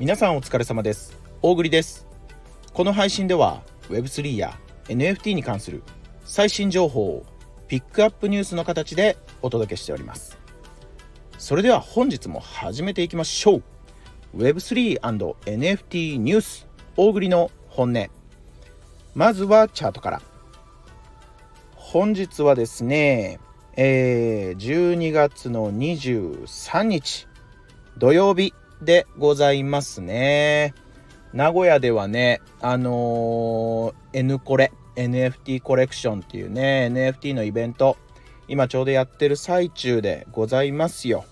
皆さんお疲れ様です。大栗です。この配信では Web3 や NFT に関する最新情報をピックアップニュースの形でお届けしております。それでは本日も始めていきましょう。Web3&NFT ニュース大栗の本音。まずはチャートから。本日はですね、えー、12月の23日土曜日。でございますね。名古屋ではね、あのー、N コレ、NFT コレクションっていうね、NFT のイベント、今ちょうどやってる最中でございますよ。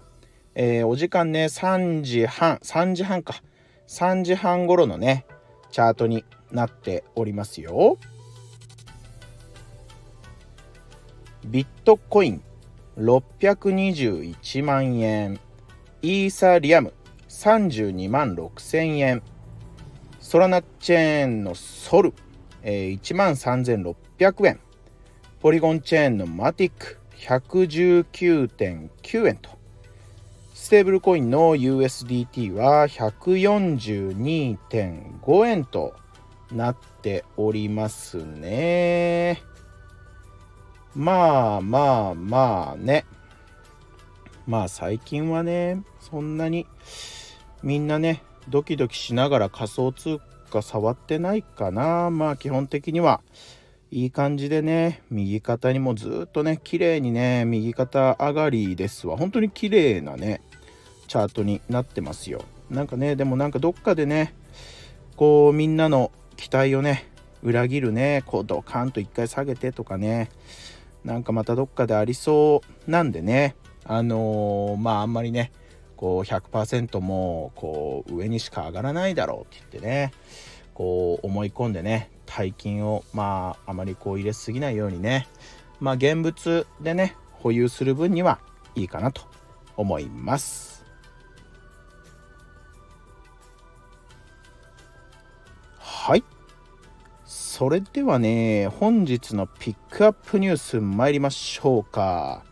えー、お時間ね、3時半、3時半か。3時半頃のね、チャートになっておりますよ。ビットコイン621万円。イーサリアム32万6000円。ソラナチェーンのソル、えー、1万3600円。ポリゴンチェーンのマティック119.9円と。ステーブルコインの USDT は142.5円となっておりますね。まあまあまあね。まあ最近はねそんなにみんなねドキドキしながら仮想通貨触ってないかな。まあ基本的にはいい感じでね右肩にもずっとね綺麗にね右肩上がりですわ。本当に綺麗なねチャートになってますよ。なんかねでもなんかどっかでねこうみんなの期待をね裏切るねこうドカンと一回下げてとかねなんかまたどっかでありそうなんでねあのー、まああんまりねこう100%もこう上にしか上がらないだろうって言ってねこう思い込んでね大金をまああまりこう入れすぎないようにねまあ現物でね保有する分にはいいかなと思います。はい。それではね本日のピックアップニュース参りましょうか。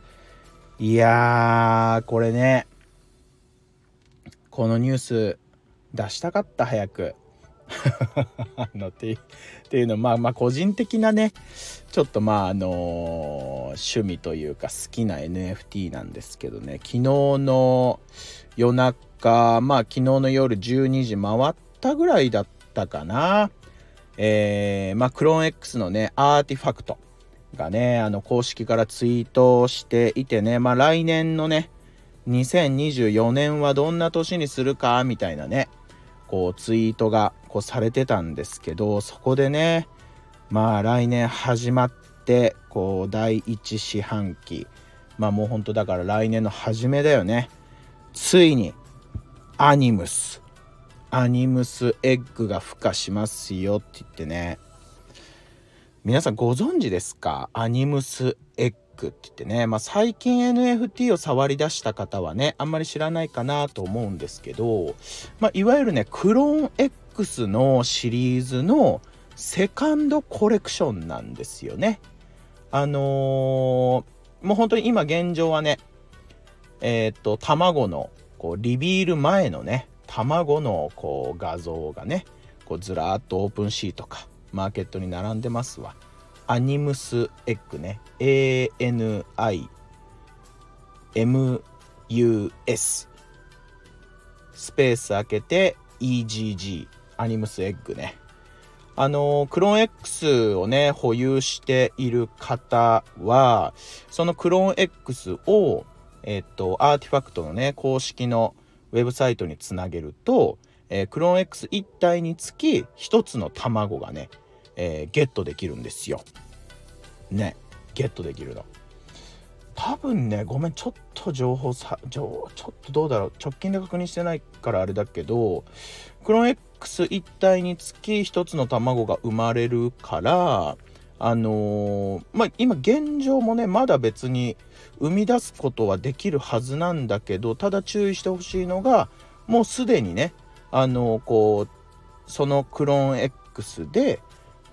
いやーこれねこのニュース出したかった？早く。あのってっていうのまあまあ個人的なねちょっとまああの、趣味というか好きな NFT なんですけどね。昨日の夜中まあ昨日の夜12時回ったぐらいだったかな。えー、まあクローン X のねアーティファクトがねあの公式からツイートしていてねまあ来年のね2024年はどんな年にするかみたいなねこうツイートがこうされてたんですけどそこでねまあ来年始まってこう第1四半期まあもうほんとだから来年の初めだよね。ついにアニムスアニムスエッグが孵化しますよって言ってね。皆さんご存知ですか？アニムスエックって言ってね、まあ、最近 NFT を触り出した方はねあんまり知らないかなと思うんですけど、まあ、いわゆるねクローン X のシリーズのセカンドコレクションなんですよね。あのー、もう本当に今現状はねえっ、と卵のこうリビール前のね卵のこう画像がねこうずらっとオープンシートかマーケットに並んでますわ。アニムスエッグね。ANIMUS スペース開けて EGG アニムスエッグね。あのクローン X をね保有している方はそのクローン X をえっとアーティファクトのね公式のウェブサイトにつなげると、えー、クローン X1 体につき1つの卵がねえー、ゲットできるんですよ。ねゲットできるの。多分ねごめんちょっと情報さちょちょっとどうだろう直近で確認してないからあれだけどクローン X 一体につき1つの卵が生まれるからあのー、まあ今現状もねまだ別に生み出すことはできるはずなんだけどただ注意してほしいのがもうすでにねあのー、こうそのクローン X で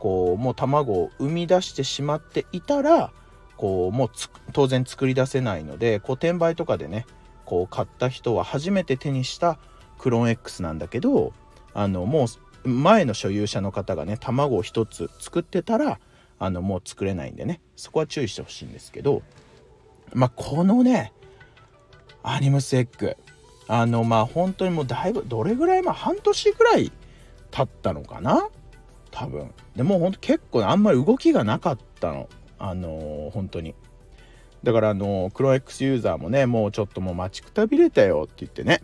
こうもう卵を生み出してしまっていたらこうもう当然作り出せないのでこう転売とかでねこう買った人は初めて手にしたクローン X なんだけどあのもう前の所有者の方がね卵を1つ作ってたらあのもう作れないんでねそこは注意してほしいんですけどまあこのねアニムスエッグあのまあ本当にもうだいぶどれぐらいまあ半年ぐらい経ったのかな？多分。でもうほんと結構あんまり動きがなかったの。あのー、本当に。だからあのクロ X ユーザーもねもうちょっともう待ちくたびれたよって言ってね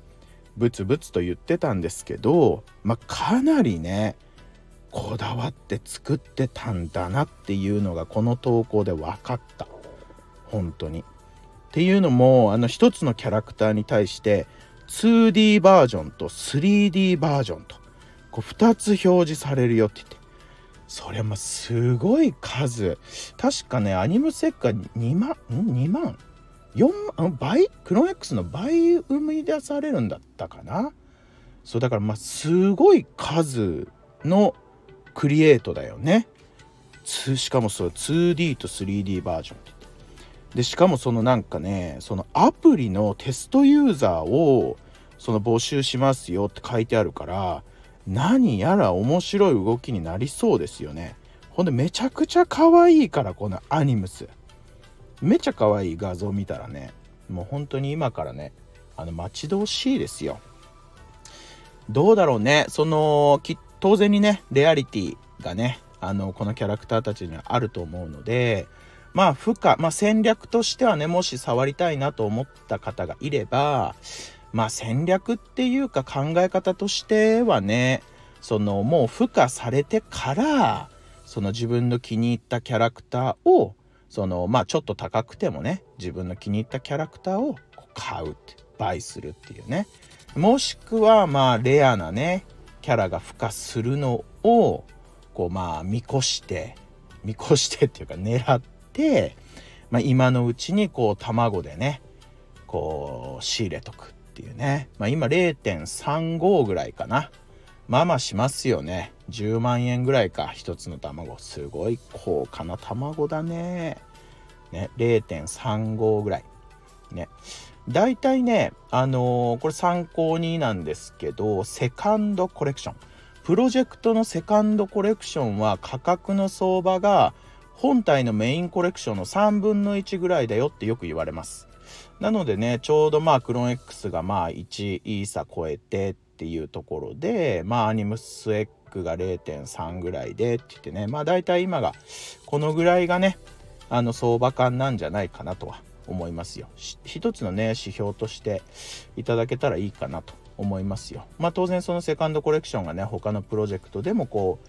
ブツブツと言ってたんですけどまあかなりねこだわって作ってたんだなっていうのがこの投稿で分かった。本当に。っていうのもあの一つのキャラクターに対して 2D バージョンと 3D バージョンとこう2つ表示されるよって言って。それもすごい数。確かねアニムセッカ2万ん？2万？4万？倍？クロン X の倍生み出されるんだったかな？そうだからまあすごい数のクリエイトだよね。しかもそう 2D と 3D バージョンでしかもそのなんかねそのアプリのテストユーザーをその募集しますよって書いてあるから何やら面白い動きになりそうですよね。ほんでめちゃくちゃ可愛いからこのアニムス。めちゃ可愛い画像見たらねもう本当に今からねあの待ち遠しいですよ。どうだろうね。その当然にねレアリティがねあのこのキャラクターたちにはあると思うのでまあ負荷、まあ、戦略としてはねもし触りたいなと思った方がいればまあ戦略っていうか考え方としてはねそのもう付加されてからその自分の気に入ったキャラクターをそのまあちょっと高くてもね自分の気に入ったキャラクターを買うって倍するっていうね。もしくはまあレアなねキャラが付加するのをこうまあ見越して見越してっていうか狙って、まあ、今のうちにこう卵でねこう仕入れとくっていうね、まあ、今0.35ぐらいかな。まあまあしますよね。10万円ぐらいか。1つの卵。すごい高価な卵だね。ね0.35ぐらい。ね。大体ねあのー、これ参考になんですけどセカンドコレクション。プロジェクトのセカンドコレクションは価格の相場が本体のメインコレクションの3分の1ぐらいだよってよく言われます。なのでね、ちょうどまあクローン X がまあ1イーサ超えてっていうところで、まあアニムスエッグが0.3ぐらいでって言ってね、まあ大体今がこのぐらいがね、あの相場感なんじゃないかなとは思いますよ。一つのね、指標としていただけたらいいかなと思いますよ。まあ当然そのセカンドコレクションがね他のプロジェクトでもこ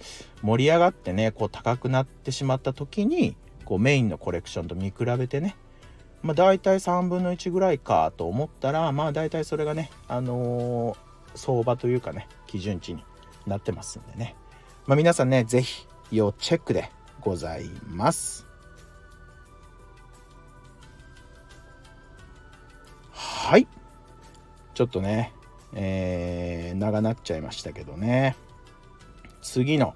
う盛り上がってねこう高くなってしまった時にこうメインのコレクションと見比べてねまあ大体3分の1ぐらいかと思ったらまあ大体それがねあのー、相場というかね基準値になってますんでねまあ皆さんね是非要チェックでございます。はいちょっとねえー、長なっちゃいましたけどね。次の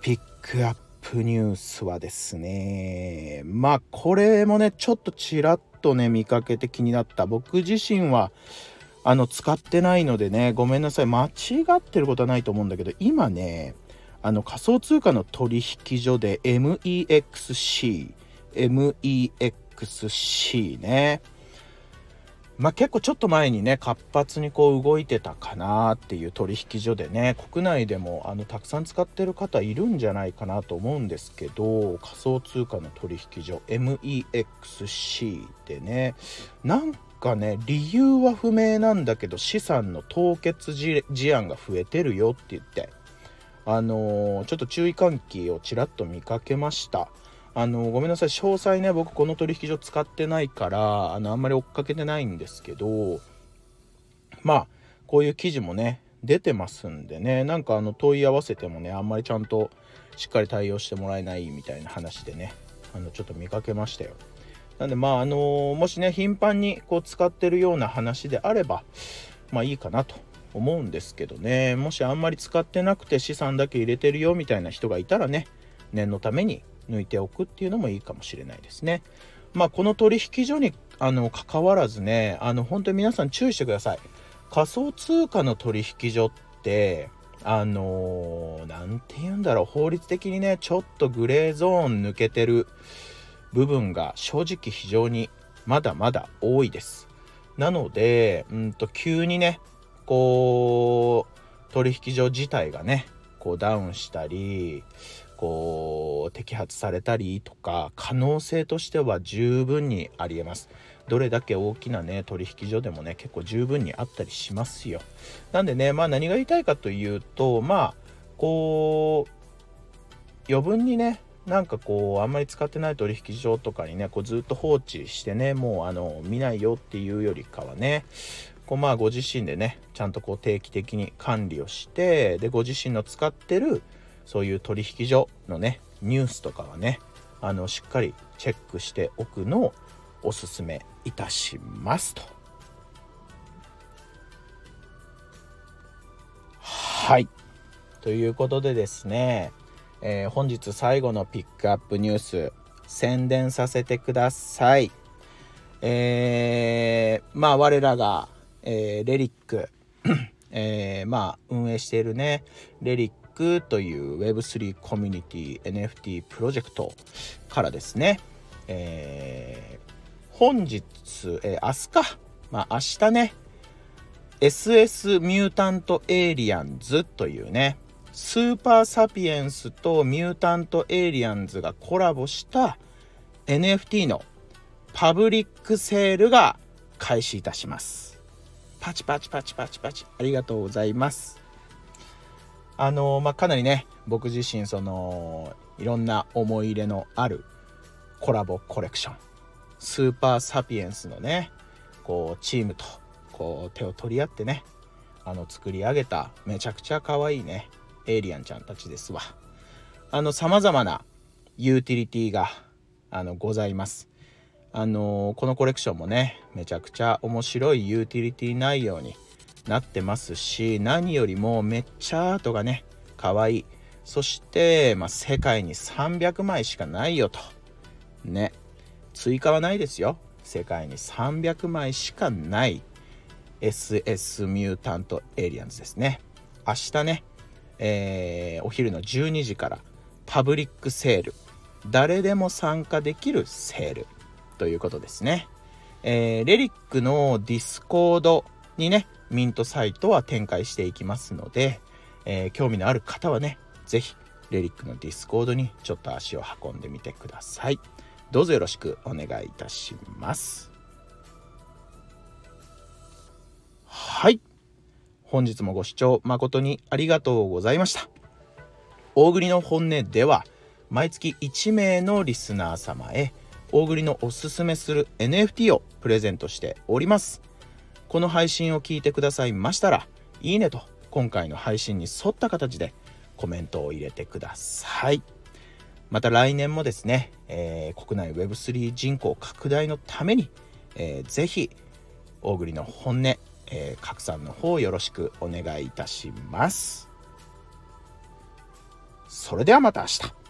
ピックアップニュースはですね。まあこれもねちょっとちらっとね見かけて気になった。僕自身はあの使ってないのでねごめんなさい。間違ってることはないと思うんだけど今ねあの仮想通貨の取引所で MEXC MEXC ね。まあ、結構ちょっと前にね活発にこう動いてたかなっていう取引所でね国内でもあのたくさん使ってる方いるんじゃないかなと思うんですけど仮想通貨の取引所 MEXC でねなんかね理由は不明なんだけど資産の凍結事案が増えてるよって言ってあのー、ちょっと注意喚起をちらっと見かけました。あのごめんなさい。詳細ね僕この取引所使ってないからあのあんまり追っかけてないんですけどまあこういう記事もね出てますんでね。なんかあの問い合わせてもねあんまりちゃんとしっかり対応してもらえないみたいな話でねあのちょっと見かけましたよ。なんでまああのもしね頻繁にこう使ってるような話であればまあいいかなと思うんですけどね。もしあんまり使ってなくて資産だけ入れてるよみたいな人がいたらね念のために抜いておくっていうのもいいかもしれないですね。まあ、この取引所にあの関わらずねあの本当に皆さん注意してください。仮想通貨の取引所ってあの何、て言うんだろう法律的にねちょっとグレーゾーン抜けてる部分が正直非常にまだまだ多いです。なので、うんと急にねこう取引所自体がねこうダウンしたりこう摘発されたりとか可能性としては十分にありえます。どれだけ大きなね取引所でもね結構十分にあったりしますよ。なんでねまあ何が言いたいかというとまあこう余分にねなんかこうあんまり使ってない取引所とかにねこうずっと放置してねもうあの見ないよっていうよりかはねこうまあご自身でねちゃんとこう定期的に管理をしてでご自身の使ってるそういう取引所のねニュースとかはねあのしっかりチェックしておくのをおすすめいたしますと。はいということでですね、えー、本日最後のピックアップニュース宣伝させてください。えー、まあ我らが、えー、レリック、えー、まあ運営しているねレリックという Web3 コミュニティ NFT プロジェクトからですね、えー、本日、えー、明日か、まあ、明日ね。SS ミュータントエイリアンズというね。スーパーサピエンスとミュータントエイリアンズがコラボした NFT のパブリックセールが開始いたします。パチパチパチパチパチ。ありがとうございます。あのまあ、かなりね僕自身そのいろんな思い入れのあるコラボコレクション。スーパーサピエンスのねこうチームとこう手を取り合ってねあの作り上げためちゃくちゃ可愛いねエイリアンちゃんたちですわ。あの様々なユーティリティがあのございます。あのこのコレクションもねめちゃくちゃ面白いユーティリティ内容になってますし何よりもめっちゃアートがね可愛い。そして、まあ、世界に300枚しかないよと。ね。追加はないですよ。世界に300枚しかない。SS ミュータントエイリアンズですね。明日ね、えー、お昼の12時からパブリックセール。誰でも参加できるセール。ということですね、えー、レリックのディスコードにねミントサイトは展開していきますので、えー、興味のある方はね、是非レリックのディスコードにちょっと足を運んでみてください。どうぞよろしくお願いいたします。はい。本日もご視聴誠にありがとうございました。大栗の本音では、毎月1名のリスナー様へ、大栗のおすすめする NFT をプレゼントしております。この配信を聞いてくださいましたら、いいねと今回の配信に沿った形でコメントを入れてください。また来年もですね、えー、国内 Web3 人口拡大のために、えー、ぜひ、大栗の本音、えー、拡散の方よろしくお願いいたします。それではまた明日。